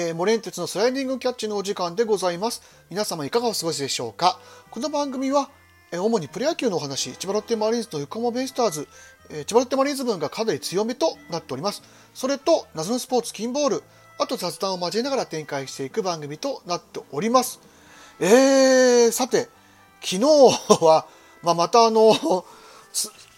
えー、モレンテツのスライディングキャッチのお時間でございます。皆様いかがお過ごしでしょうか？この番組は、えー、主にプロ野球のお話、千葉ロッテマリーンズと横浜ベイスターズ、えー、千葉ロッテマリーンズ分がかなり強めとなっております。それと、謎のスポーツ金ボール、あと雑談を交えながら展開していく番組となっております。えー、さて、昨日は、まあ、またあの、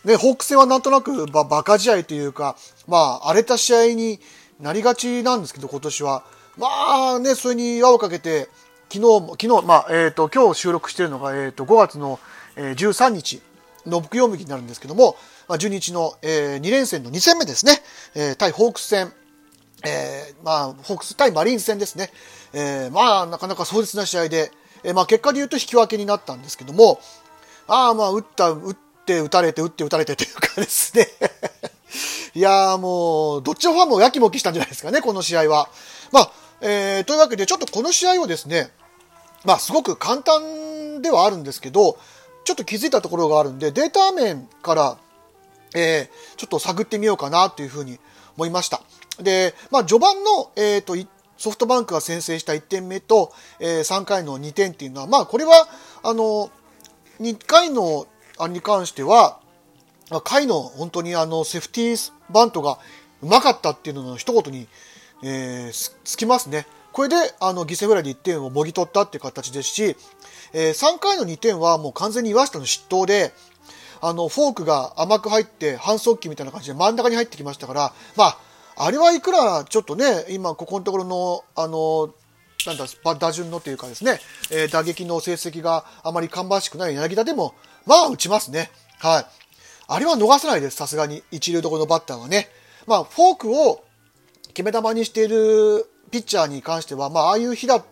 ね、ホーク戦はなんとなく、まあ、バカ試合というか、まあ、荒れた試合になりがちなんですけど、今年は。まあね、それに輪をかけて、昨日も昨日、まあ、えっ、ー、と、今日収録しているのが、えっ、ー、と、5月の、えー、13日の木曜日になるんですけども、まあ、12日の、えー、2連戦の2戦目ですね、えー、対ホークス戦、えー、まあ、ホークス対マリーンズ戦ですね。えー、まあ、なかなか壮絶な試合で、えー、まあ、結果で言うと引き分けになったんですけども、ああ、まあ、打った、打って打たれて、打って打たれてというかですね いやーもう、どっちのファンもやきもきしたんじゃないですかね、この試合は。まあ、えー、というわけで、ちょっとこの試合をですね、まあ、すごく簡単ではあるんですけど、ちょっと気づいたところがあるんで、データ面から、えー、ちょっと探ってみようかなというふうに思いました。で、まあ、序盤の、え、ー、と、ソフトバンクが先制した1点目と、えー、3回の2点っていうのは、まあ、これは、あの、2回の、あれに関しては、回の本当にあの、セーフティーバントがうまかったっていうのの一言に、えー、つきますね。これで、あの、犠牲フライで1点をもぎ取ったっていう形ですし、えー、3回の2点はもう完全に岩下の失投で、あの、フォークが甘く入って、反則機みたいな感じで真ん中に入ってきましたから、まあ、あれはいくらちょっとね、今ここのところの、あの、なんだ、打順のというかですね、えー、打撃の成績があまり芳しくない柳田でも、まあ打ちますね。はい。あれは逃さないです、さすがに。一流どころのバッターはね。まあ、フォークを決め球にしているピッチャーに関しては、まあ、ああいう被打、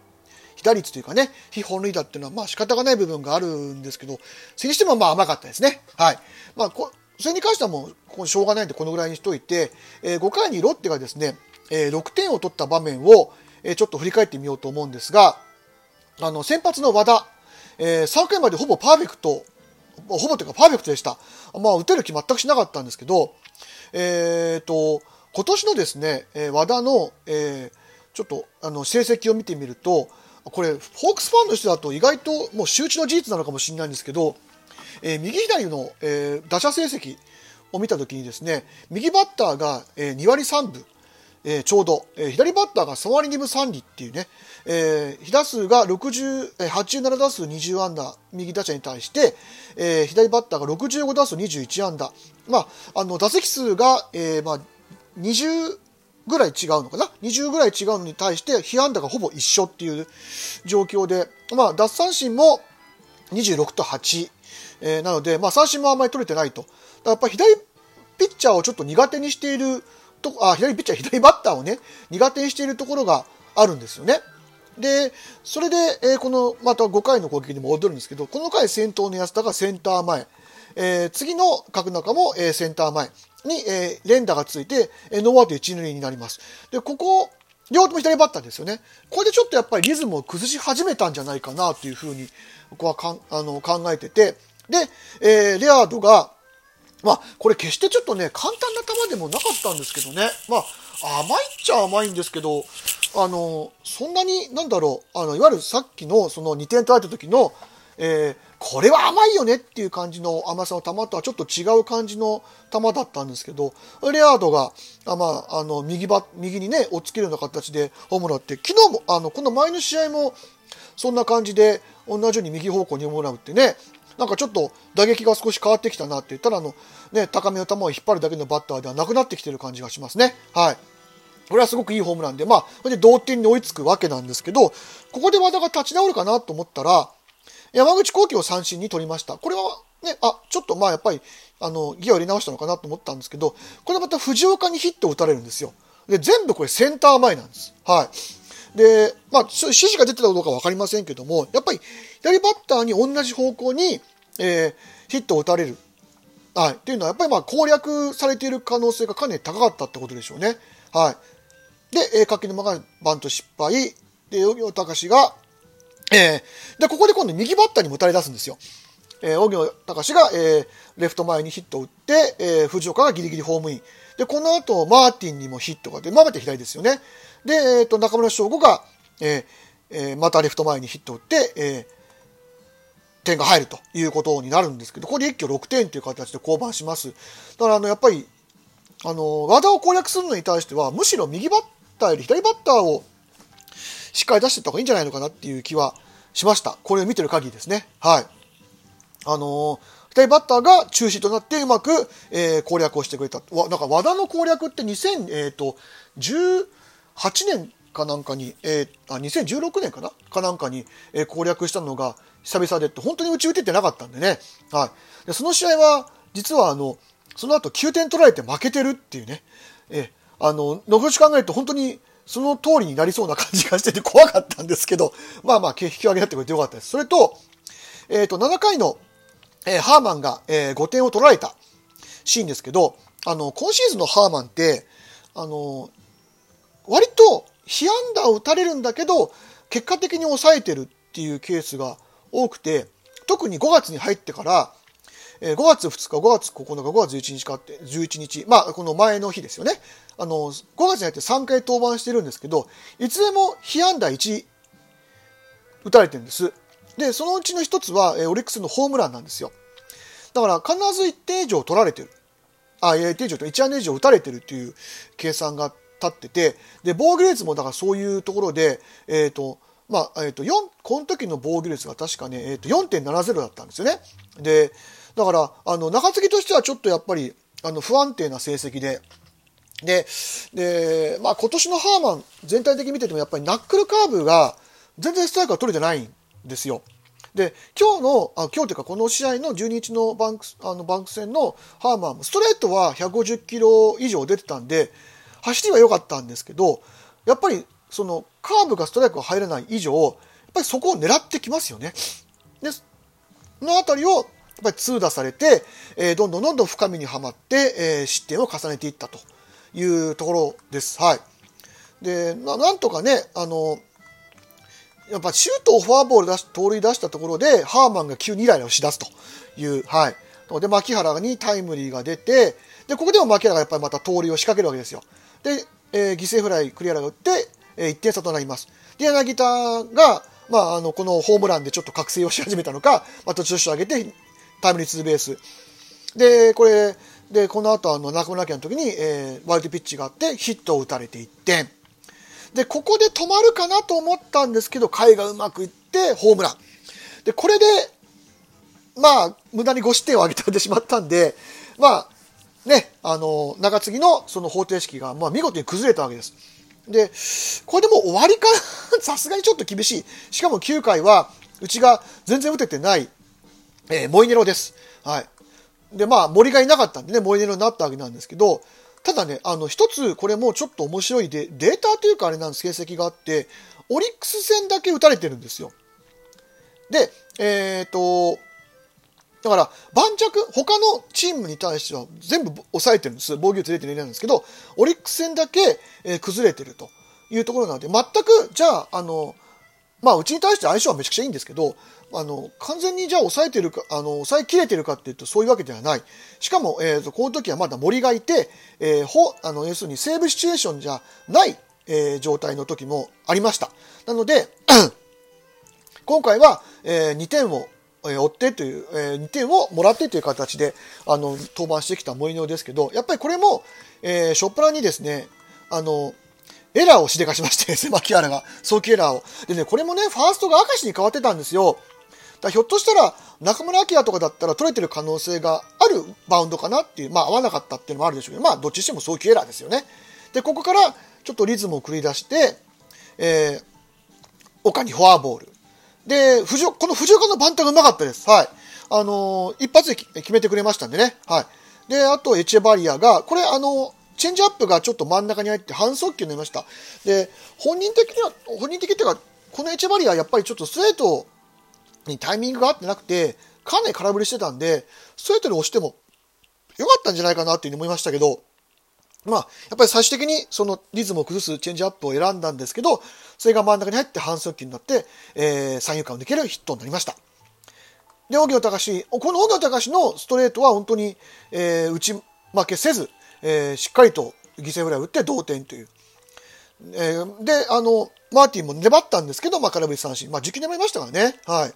被打率というかね、非本塁打っていうのは、まあ仕方がない部分があるんですけど、それにしてもまあ甘かったですね。はい。まあ、こそれに関してはもう、こしょうがないんでこのぐらいにしといて、えー、5回にロッテがですね、えー、6点を取った場面を、えー、ちょっと振り返ってみようと思うんですが、あの、先発の和田、えー、3回までほぼパーフェクト、ほぼというかパーフェクトでした。まあ、打てる気全くしなかったんですけど、えっ、と、今年のですね、え、和田の、え、ちょっと、あの、成績を見てみると、これ、ホークスファンの人だと意外ともう周知の事実なのかもしれないんですけど、えー、右左の、えー、打者成績を見たときにですね、右バッターが、えー、2割3分、えー、ちょうど、えー、左バッターが3割2分3厘っていうね、えー、被打数が60、えー、87打数20安打、右打者に対して、えー、左バッターが65打数21安打。まあ、あの、打席数が、えー、まあ、20ぐらい違うのかな ?20 ぐらい違うのに対して、被安打がほぼ一緒っていう状況で、まあ、奪三振も26と8、えー、なので、まあ、三振もあんまり取れてないと。やっぱり左ピッチャーをちょっと苦手にしていると、あ、左ピッチャー、左バッターをね、苦手にしているところがあるんですよね。で、それで、えー、この、また5回の攻撃に戻るんですけど、この回先頭の安田がセンター前、えー、次の角中も、えー、センター前に、えー、連打がついて、えー、ノーアウト1、2塁になります。で、ここ、両手も左バッターですよね。これでちょっとやっぱりリズムを崩し始めたんじゃないかなというふうに、僕はかんあの考えてて、で、えー、レアードが、まあ、これ決してちょっとね、簡単な球でもなかったんですけどね。まあ、甘いっちゃ甘いんですけど、あの、そんなに、なんだろう、あの、いわゆるさっきのその2点取られた時の、えー、これは甘いよねっていう感じの甘さの球とはちょっと違う感じの球だったんですけど、レアードが、あまあ、あの、右ば、右にね、追っつけるような形でホームランって、昨日も、あの、この前の試合も、そんな感じで、同じように右方向にホームラン打ってね、なんかちょっと打撃が少し変わってきたなって言ったら、あの、ね、高めの球を引っ張るだけのバッターではなくなってきてる感じがしますね。はい。これはすごくいいホームランで、まあ、これで同点に追いつくわけなんですけど、ここで和田が立ち直るかなと思ったら、山口幸輝を三振に取りました。これはね、あ、ちょっとまあやっぱり、あの、ギアを入れ直したのかなと思ったんですけど、これまた藤岡にヒットを打たれるんですよ。で、全部これセンター前なんです。はい。で、まあ、指示が出てたかどうかわかりませんけども、やっぱり左バッターに同じ方向に、えー、ヒットを打たれる。はい。っていうのは、やっぱりまあ攻略されている可能性がかなり高かったってことでしょうね。はい。で、えー、柿沼がバント失敗。で、荻野隆が、えー、で、ここで今度右バッターにも打たれ出すんですよ。えー、荻野隆が、えー、レフト前にヒットを打って、えー、藤岡がギリギリホームイン。で、この後、マーティンにもヒットが出、マーティン左ですよね。で、えっ、と、中村翔吾が、えーえー、またレフト前にヒットを打って、えー、点が入るということになるんですけど、ここで一挙6点という形で降板します。だから、あの、やっぱり、あの、和田を攻略するのに対しては、むしろ右バッターより左バッターをしっかり出していった方がいいんじゃないのかなっていう気はしました。これを見てる限りですね。はい。あのー、左バッターが中心となってうまく、えー、攻略をしてくれた。わ、なんか和田の攻略って2000、えっ、ー、と、18年かなんかに、えー、あ、2016年かな？かなんかに、えー、攻略したのが久々でって、本当に打ち打ててなかったんでね。はい。で、その試合は、実はあの、その後9点取られて負けてるっていうね。えー、あの、残し考えると本当にその通りになりそうな感じがしてて怖かったんですけど、まあまあ、引き分けになってくれてよかったです。それと、えっ、ー、と、7回の、えー、ハーマンが、えー、5点を取られたシーンですけど、あの、今シーズンのハーマンって、あの、割と被安打を打たれるんだけど、結果的に抑えてるっていうケースが多くて、特に5月に入ってから、えー、5月2日、5月9日、5月11日かって、11日、まあ、この前の日ですよね。あの、5月に入って3回登板してるんですけど、いつでも被安打1打たれてるんです。で、そのうちの1つは、えー、オリックスのホームランなんですよ。だから、必ず1点以上取られてる。あ、1点以上と1安打以上打たれてるっていう計算が立ってて、で、防御率もだからそういうところで、えっ、ー、と、まあ、えっ、ー、と、4、この時の防御率が確かね、えっ、ー、と、4.70だったんですよね。で、だから、あの、中継ぎとしてはちょっとやっぱり、あの、不安定な成績で、で、で、まあ今年のハーマン全体的に見ててもやっぱりナックルカーブが全然ストライクが取れてないんですよ。で、今日の、あ今日というかこの試合の12日のバンクあのバンク戦のハーマンストレートは150キロ以上出てたんで、走りは良かったんですけど、やっぱりそのカーブがストライクが入らない以上、やっぱりそこを狙ってきますよね。で、そのあたりをやっぱり痛打されて、えー、どんどんどんどん深みにはまって、えー、失点を重ねていったというところです。はい。で、ななんとかね、あの、やっぱシュートをフォアボール出し、盗塁出したところで、ハーマンが急にイライラをしだすという、はい。で、牧原にタイムリーが出て、で、ここでも牧原がやっぱりまた盗塁を仕掛けるわけですよ。で、えー、犠牲フライクリアラが打って、1点差となります。で、柳田が、まあ、あの、このホームランでちょっと覚醒をし始めたのか、また調子を上げて、タイムリーツーベース。で、これ、で、この後、あの、中村家の時に、えー、ワイルドピッチがあって、ヒットを打たれて1点。で、ここで止まるかなと思ったんですけど、回がうまくいって、ホームラン。で、これで、まあ、無駄に5失点を挙げてしまったんで、まあ、ね、あの、中継ぎのその方程式が、まあ、見事に崩れたわけです。で、これでもう終わりか さすがにちょっと厳しい。しかも9回は、うちが全然打ててないえー、モイネロです。はい。で、まあ、森がいなかったんでね、モイネロになったわけなんですけど、ただね、あの、一つ、これもちょっと面白いで、データというかあれなんです、成績があって、オリックス戦だけ打たれてるんですよ。で、えっ、ー、と、だから、盤石、他のチームに対しては全部抑えてるんです。防御率0.2なんですけど、オリックス戦だけ、えー、崩れてるというところなので、全く、じゃあ、あの、まあ、うちに対して相性はめちゃくちゃいいんですけど、あの、完全にじゃあ抑えてるか、あの、抑えきれてるかっていうとそういうわけではない。しかも、えっ、ー、と、この時はまだ森がいて、えー、ほ、あの、要するにセーブシチュエーションじゃない、えー、状態の時もありました。なので、今回は、えー、2点を、えー、追ってという、えー、2点をもらってという形で、あの、登板してきた森野ですけど、やっぱりこれも、えー、ショップラにですね、あの、エラーをしでかしましてですね、牧原が、早期エラーを。でね、これもね、ファーストが明石に変わってたんですよ。だひょっとしたら、中村晃とかだったら取れてる可能性があるバウンドかなっていう、まあ合わなかったっていうのもあるでしょうけど、まあどっちしても早期エラーですよね。で、ここからちょっとリズムを繰り出して、えー、岡にフォアボール。で、藤この藤岡のバンタがうまかったです。はい。あのー、一発で決めてくれましたんでね。はい。で、あとエチェバリアが、これあのチェンジアップがちょっと真ん中に入って半速球になりました。で、本人的には、本人的っていうか、このエチェバリアやっぱりちょっとストレートにタイミングが合ってなくて、かなり空振りしてたんで、ストレートに押してもよかったんじゃないかなっていうふうに思いましたけど、まあ、やっぱり最終的にそのリズムを崩すチェンジアップを選んだんですけど、それが真ん中に入って半速球になって、えー、三遊間を抜けるヒットになりました。で、荻野隆この荻野隆のストレートは本当に、えー、打ち負けせず、えー、しっかりと犠牲フライを打って同点という。えー、で、あの、マーティンも粘ったんですけど、まあ、空振り三振。まあ、時期粘りましたからね。はい。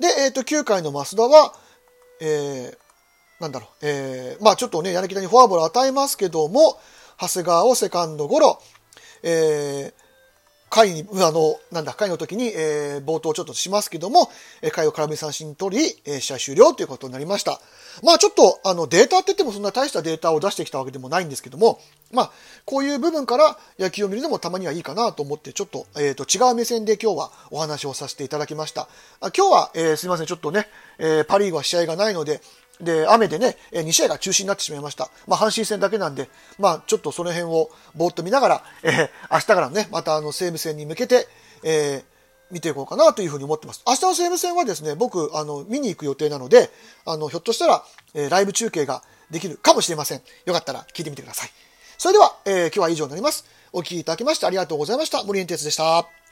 で、えっ、ー、と、9回の増田は、えー、なんだろう、えー、まあちょっとね、柳田にフォアボールを与えますけども、長谷川をセカンドゴロ、えー、回に、あの、なんだ、回の時に、えー、冒頭ちょっとしますけども、えー、回を空振り三振取り、えー、試合終了ということになりました。まあちょっと、あの、データって言ってもそんな大したデータを出してきたわけでもないんですけども、まあ、こういう部分から野球を見るのもたまにはいいかなと思って、ちょっと、えっ、ー、と、違う目線で今日はお話をさせていただきました。あ今日は、えー、すいません、ちょっとね、えー、パリーグは試合がないので、で、雨でね、2試合が中止になってしまいました。まあ、阪神戦だけなんで、まあ、ちょっとその辺をぼーっと見ながら、えー、明日からね、またあの、西武戦に向けて、えー、見ていこうかなというふうに思ってます。明日の西武戦はですね、僕、あの、見に行く予定なので、あの、ひょっとしたら、えー、ライブ中継ができるかもしれません。よかったら聞いてみてください。それでは、えー、今日は以上になります。お聴きいただきましてありがとうございました。森エンテツでした。